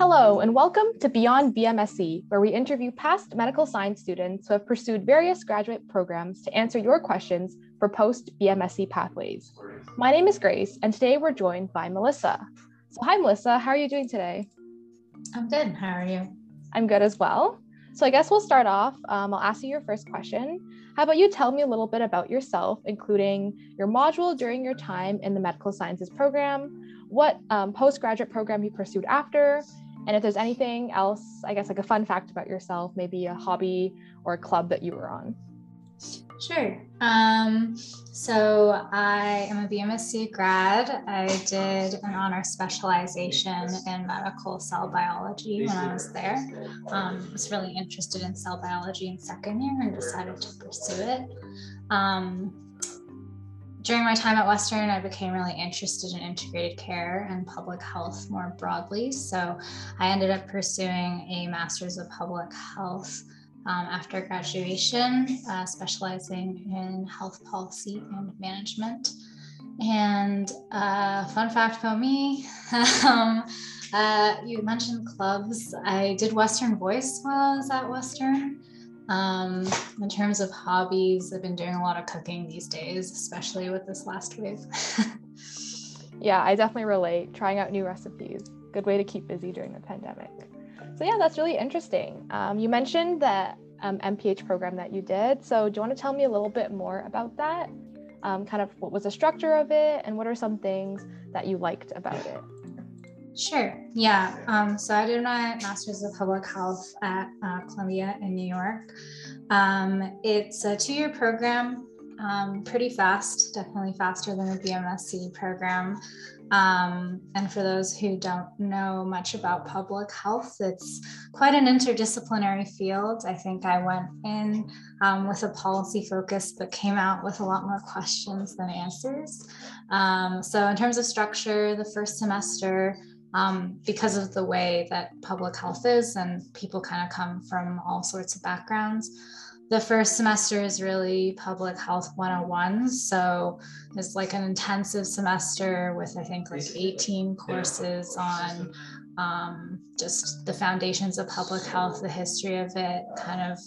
Hello, and welcome to Beyond BMSC, where we interview past medical science students who have pursued various graduate programs to answer your questions for post BMSC pathways. My name is Grace, and today we're joined by Melissa. So, hi, Melissa. How are you doing today? I'm good. How are you? I'm good as well. So, I guess we'll start off. Um, I'll ask you your first question. How about you tell me a little bit about yourself, including your module during your time in the medical sciences program, what um, postgraduate program you pursued after, and if there's anything else, I guess like a fun fact about yourself, maybe a hobby or a club that you were on. Sure. Um, so I am a BMSC grad. I did an honor specialization in medical cell biology when I was there. Um, was really interested in cell biology in second year and decided to pursue it. Um, during my time at Western, I became really interested in integrated care and public health more broadly. So I ended up pursuing a master's of public health um, after graduation, uh, specializing in health policy and management. And uh, fun fact about me, um, uh, you mentioned clubs. I did Western Voice while I was at Western. Um, in terms of hobbies, I've been doing a lot of cooking these days, especially with this last wave. yeah, I definitely relate. Trying out new recipes, good way to keep busy during the pandemic. So yeah, that's really interesting. Um, you mentioned the um, MPH program that you did. So do you want to tell me a little bit more about that? Um, kind of what was the structure of it, and what are some things that you liked about it? Sure. Yeah. Um, so I did my master's of public health at uh, Columbia in New York. Um, it's a two year program, um, pretty fast, definitely faster than a BMSC program. Um, and for those who don't know much about public health, it's quite an interdisciplinary field. I think I went in um, with a policy focus, but came out with a lot more questions than answers. Um, so, in terms of structure, the first semester, um, because of the way that public health is and people kind of come from all sorts of backgrounds. The first semester is really public health 101. So it's like an intensive semester with, I think, like 18 courses on um, just the foundations of public health, the history of it, kind of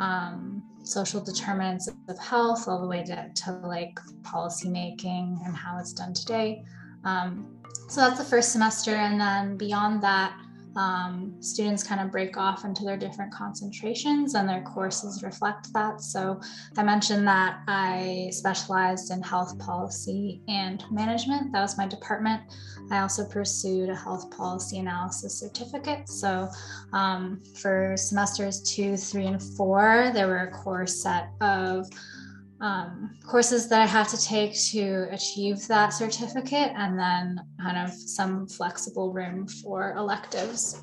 um, social determinants of health, all the way to, to like policy making and how it's done today. Um, so that's the first semester. And then beyond that, um, students kind of break off into their different concentrations and their courses reflect that. So I mentioned that I specialized in health policy and management. That was my department. I also pursued a health policy analysis certificate. So um, for semesters two, three, and four, there were a core set of um, courses that I have to take to achieve that certificate, and then kind of some flexible room for electives.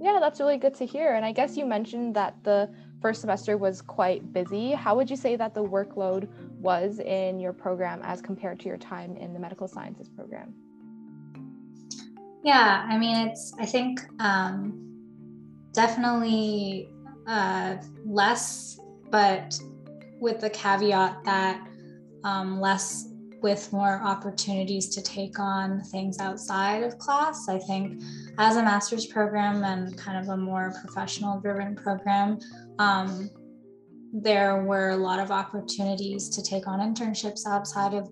Yeah, that's really good to hear. And I guess you mentioned that the first semester was quite busy. How would you say that the workload was in your program as compared to your time in the medical sciences program? Yeah, I mean, it's, I think, um, definitely uh, less, but with the caveat that um, less with more opportunities to take on things outside of class. I think as a master's program and kind of a more professional driven program, um, there were a lot of opportunities to take on internships outside of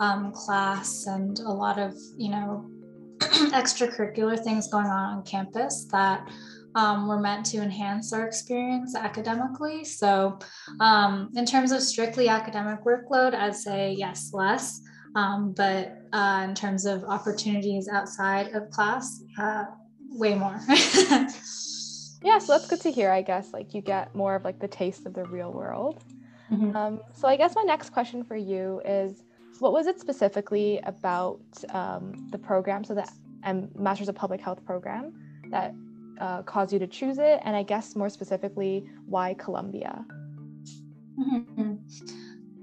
um, class and a lot of, you know, extracurricular things going on on campus that um, were meant to enhance our experience academically. So, um, in terms of strictly academic workload, I'd say yes, less. Um, but uh, in terms of opportunities outside of class, uh, way more. yeah, so that's good to hear. I guess like you get more of like the taste of the real world. Mm-hmm. Um, so I guess my next question for you is, what was it specifically about um, the program, so the um, Masters of Public Health program, that uh, caused you to choose it? And I guess more specifically, why Columbia? Mm-hmm.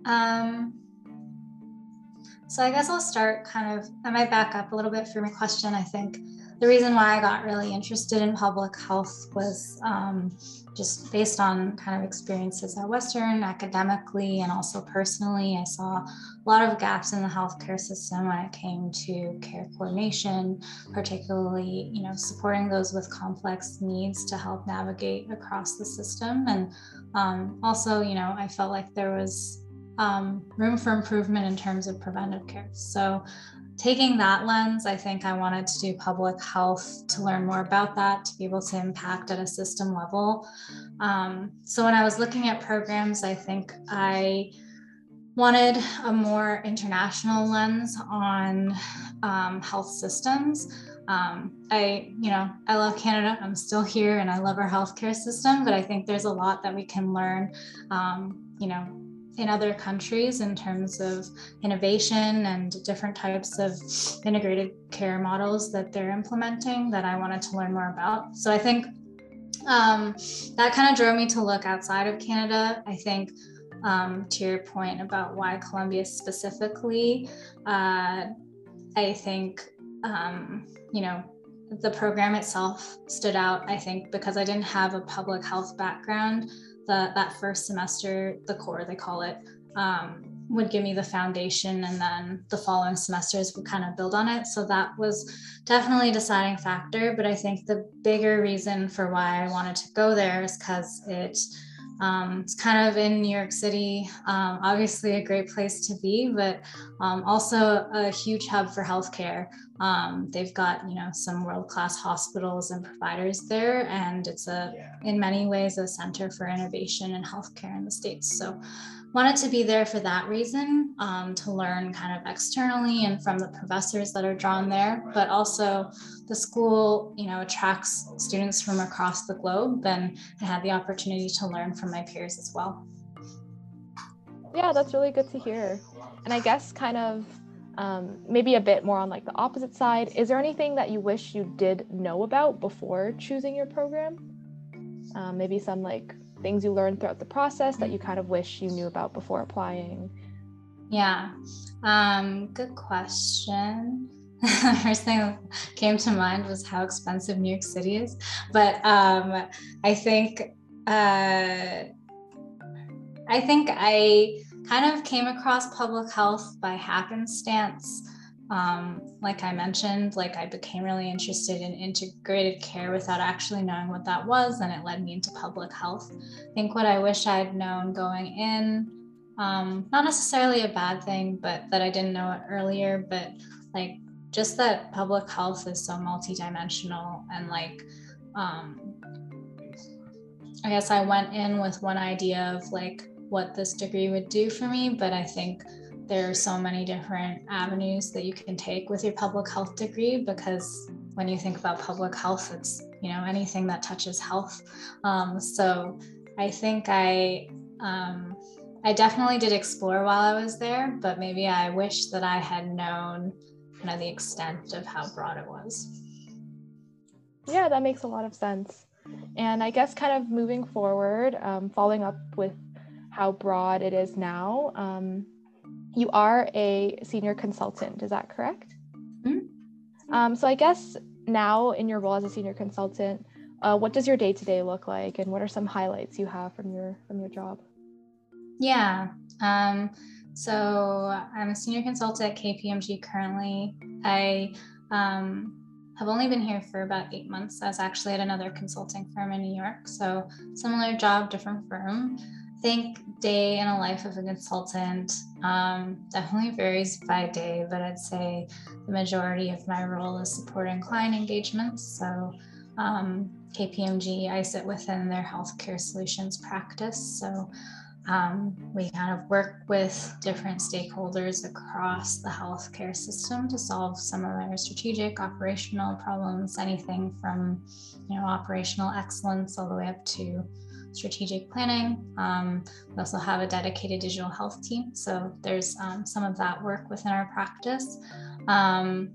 Um, so I guess I'll start kind of, I might back up a little bit for my question. I think the reason why I got really interested in public health was um, just based on kind of experiences at Western academically and also personally. I saw a lot of gaps in the healthcare system when it came to care coordination, particularly, you know, supporting those with complex needs to help navigate across the system. And um, also, you know, I felt like there was um, room for improvement in terms of preventive care. So taking that lens, I think I wanted to do public health to learn more about that, to be able to impact at a system level. Um, so when I was looking at programs, I think I wanted a more international lens on um, health systems. Um, I, you know, I love Canada. I'm still here, and I love our healthcare system. But I think there's a lot that we can learn, um, you know, in other countries in terms of innovation and different types of integrated care models that they're implementing that I wanted to learn more about. So I think um, that kind of drove me to look outside of Canada. I think um, to your point about why Columbia specifically, uh, I think, um, you know, the program itself stood out, I think, because I didn't have a public health background the, that first semester, the core they call it, um, would give me the foundation and then the following semesters would kind of build on it. So that was definitely a deciding factor. But I think the bigger reason for why I wanted to go there is because it um, it's kind of in New York City, um, obviously a great place to be, but um, also a huge hub for healthcare. Um, they've got you know some world-class hospitals and providers there, and it's a in many ways a center for innovation in healthcare in the states. So wanted to be there for that reason um, to learn kind of externally and from the professors that are drawn there but also the school you know attracts students from across the globe and i had the opportunity to learn from my peers as well. Yeah that's really good to hear. And i guess kind of um, maybe a bit more on like the opposite side is there anything that you wish you did know about before choosing your program? Um, maybe some like things you learned throughout the process that you kind of wish you knew about before applying? Yeah, um, good question. the first thing that came to mind was how expensive New York City is. But um, I think uh, I think I kind of came across public health by happenstance um, like I mentioned, like I became really interested in integrated care without actually knowing what that was, and it led me into public health. I think what I wish I'd known going in, um, not necessarily a bad thing, but that I didn't know it earlier, but like just that public health is so multidimensional and like um, I guess I went in with one idea of like what this degree would do for me, but I think there are so many different avenues that you can take with your public health degree because when you think about public health it's you know anything that touches health. Um, so i think i um, i definitely did explore while i was there but maybe i wish that i had known kind of the extent of how broad it was. Yeah that makes a lot of sense. And i guess kind of moving forward um, following up with how broad it is now um, you are a senior consultant, is that correct? Mm-hmm. Um, so I guess now in your role as a senior consultant, uh, what does your day to day look like, and what are some highlights you have from your from your job? Yeah. Um, so I'm a senior consultant at KPMG currently. I um, have only been here for about eight months. I was actually at another consulting firm in New York. So similar job, different firm think day in a life of a consultant um, definitely varies by day, but I'd say the majority of my role is supporting client engagements. So, um, KPMG, I sit within their healthcare solutions practice. So, um, we kind of work with different stakeholders across the healthcare system to solve some of their strategic operational problems, anything from you know operational excellence all the way up to strategic planning. Um, we also have a dedicated digital health team. So there's um, some of that work within our practice. Um,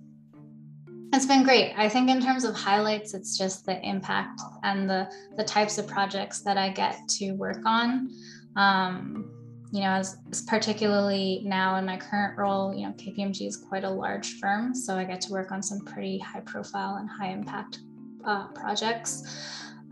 it's been great. I think in terms of highlights, it's just the impact and the, the types of projects that I get to work on. Um, you know, as, as, particularly now in my current role, you know, KPMG is quite a large firm, so I get to work on some pretty high profile and high impact uh, projects.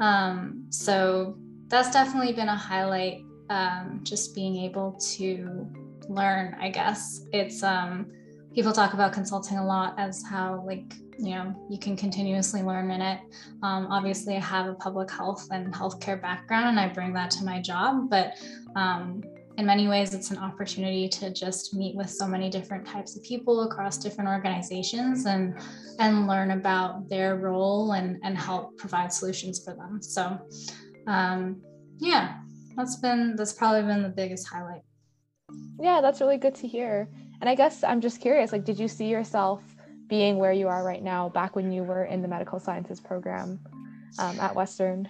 Um, so that's definitely been a highlight. Um, just being able to learn, I guess. It's um, people talk about consulting a lot as how like you know you can continuously learn in it um, obviously i have a public health and healthcare background and i bring that to my job but um, in many ways it's an opportunity to just meet with so many different types of people across different organizations and and learn about their role and and help provide solutions for them so um, yeah that's been that's probably been the biggest highlight yeah that's really good to hear and i guess i'm just curious like did you see yourself being where you are right now back when you were in the medical sciences program um, at western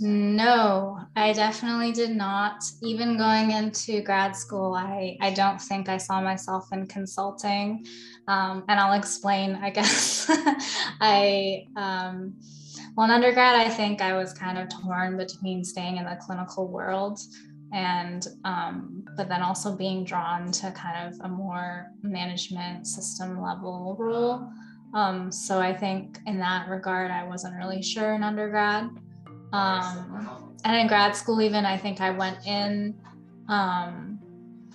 no, I definitely did not. Even going into grad school, I, I don't think I saw myself in consulting. Um, and I'll explain, I guess. I, um, well, in undergrad, I think I was kind of torn between staying in the clinical world and, um, but then also being drawn to kind of a more management system level role. Um, so I think in that regard, I wasn't really sure in undergrad. Um, and in grad school, even I think I went in um,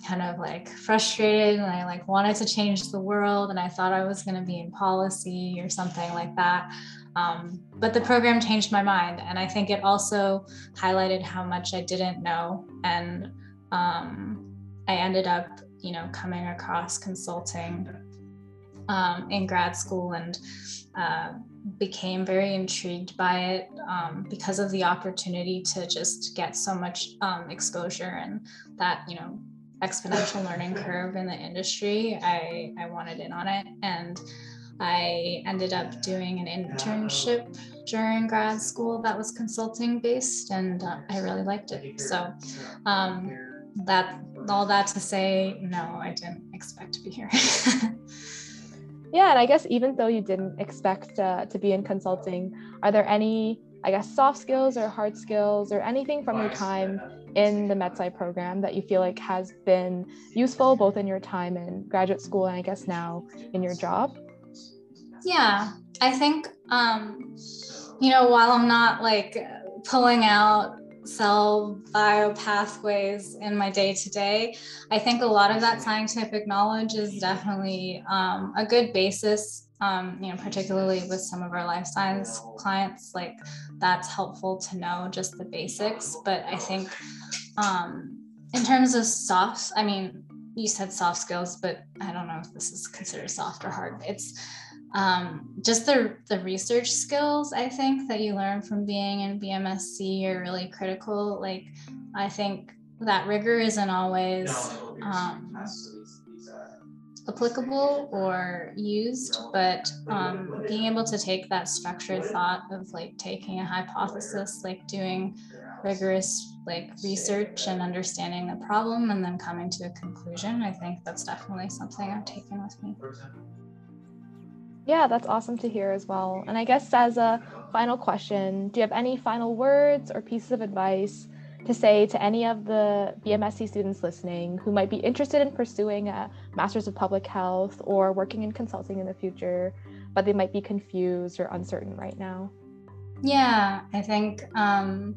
kind of like frustrated and I like wanted to change the world and I thought I was going to be in policy or something like that. Um, but the program changed my mind. And I think it also highlighted how much I didn't know. And um, I ended up, you know, coming across consulting um, in grad school and uh, became very intrigued by it um, because of the opportunity to just get so much um, exposure and that you know exponential learning curve in the industry i i wanted in on it and i ended up doing an internship during grad school that was consulting based and uh, i really liked it so um, that all that to say no i didn't expect to be here Yeah, and I guess even though you didn't expect uh, to be in consulting, are there any, I guess, soft skills or hard skills or anything from your time in the MedSci program that you feel like has been useful both in your time in graduate school and I guess now in your job? Yeah, I think, um, you know, while I'm not like pulling out cell bio pathways in my day to day. I think a lot of that scientific knowledge is definitely um, a good basis. Um, you know, particularly with some of our life science clients, like that's helpful to know just the basics. But I think um, in terms of soft, I mean, you said soft skills, but I don't know if this is considered soft or hard. It's um, just the the research skills I think that you learn from being in BMSC are really critical. Like I think that rigor isn't always um, applicable or used, but um, being able to take that structured thought of like taking a hypothesis, like doing rigorous like research and understanding the problem and then coming to a conclusion, I think that's definitely something I've taken with me. Yeah, that's awesome to hear as well. And I guess as a final question, do you have any final words or pieces of advice to say to any of the BMSC students listening who might be interested in pursuing a Master's of Public Health or working in consulting in the future, but they might be confused or uncertain right now? Yeah, I think um,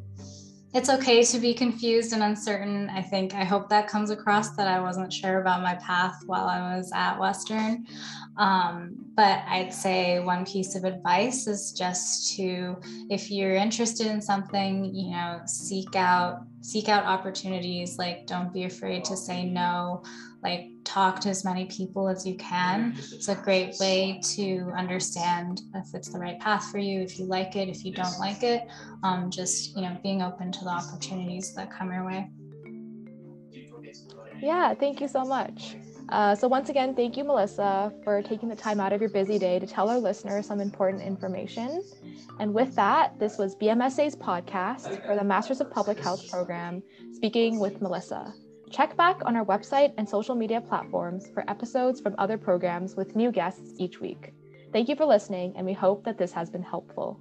it's okay to be confused and uncertain. I think I hope that comes across that I wasn't sure about my path while I was at Western. Um, but I'd say one piece of advice is just to, if you're interested in something, you know, seek out seek out opportunities. Like, don't be afraid to say no. Like, talk to as many people as you can. It's a great way to understand if it's the right path for you, if you like it, if you don't like it. Um, just you know, being open to the opportunities that come your way. Yeah, thank you so much. Uh, so once again, thank you, Melissa, for taking the time out of your busy day to tell our listeners some important information. And with that, this was BMSA's podcast for the Masters of Public Health program, speaking with Melissa. Check back on our website and social media platforms for episodes from other programs with new guests each week. Thank you for listening, and we hope that this has been helpful.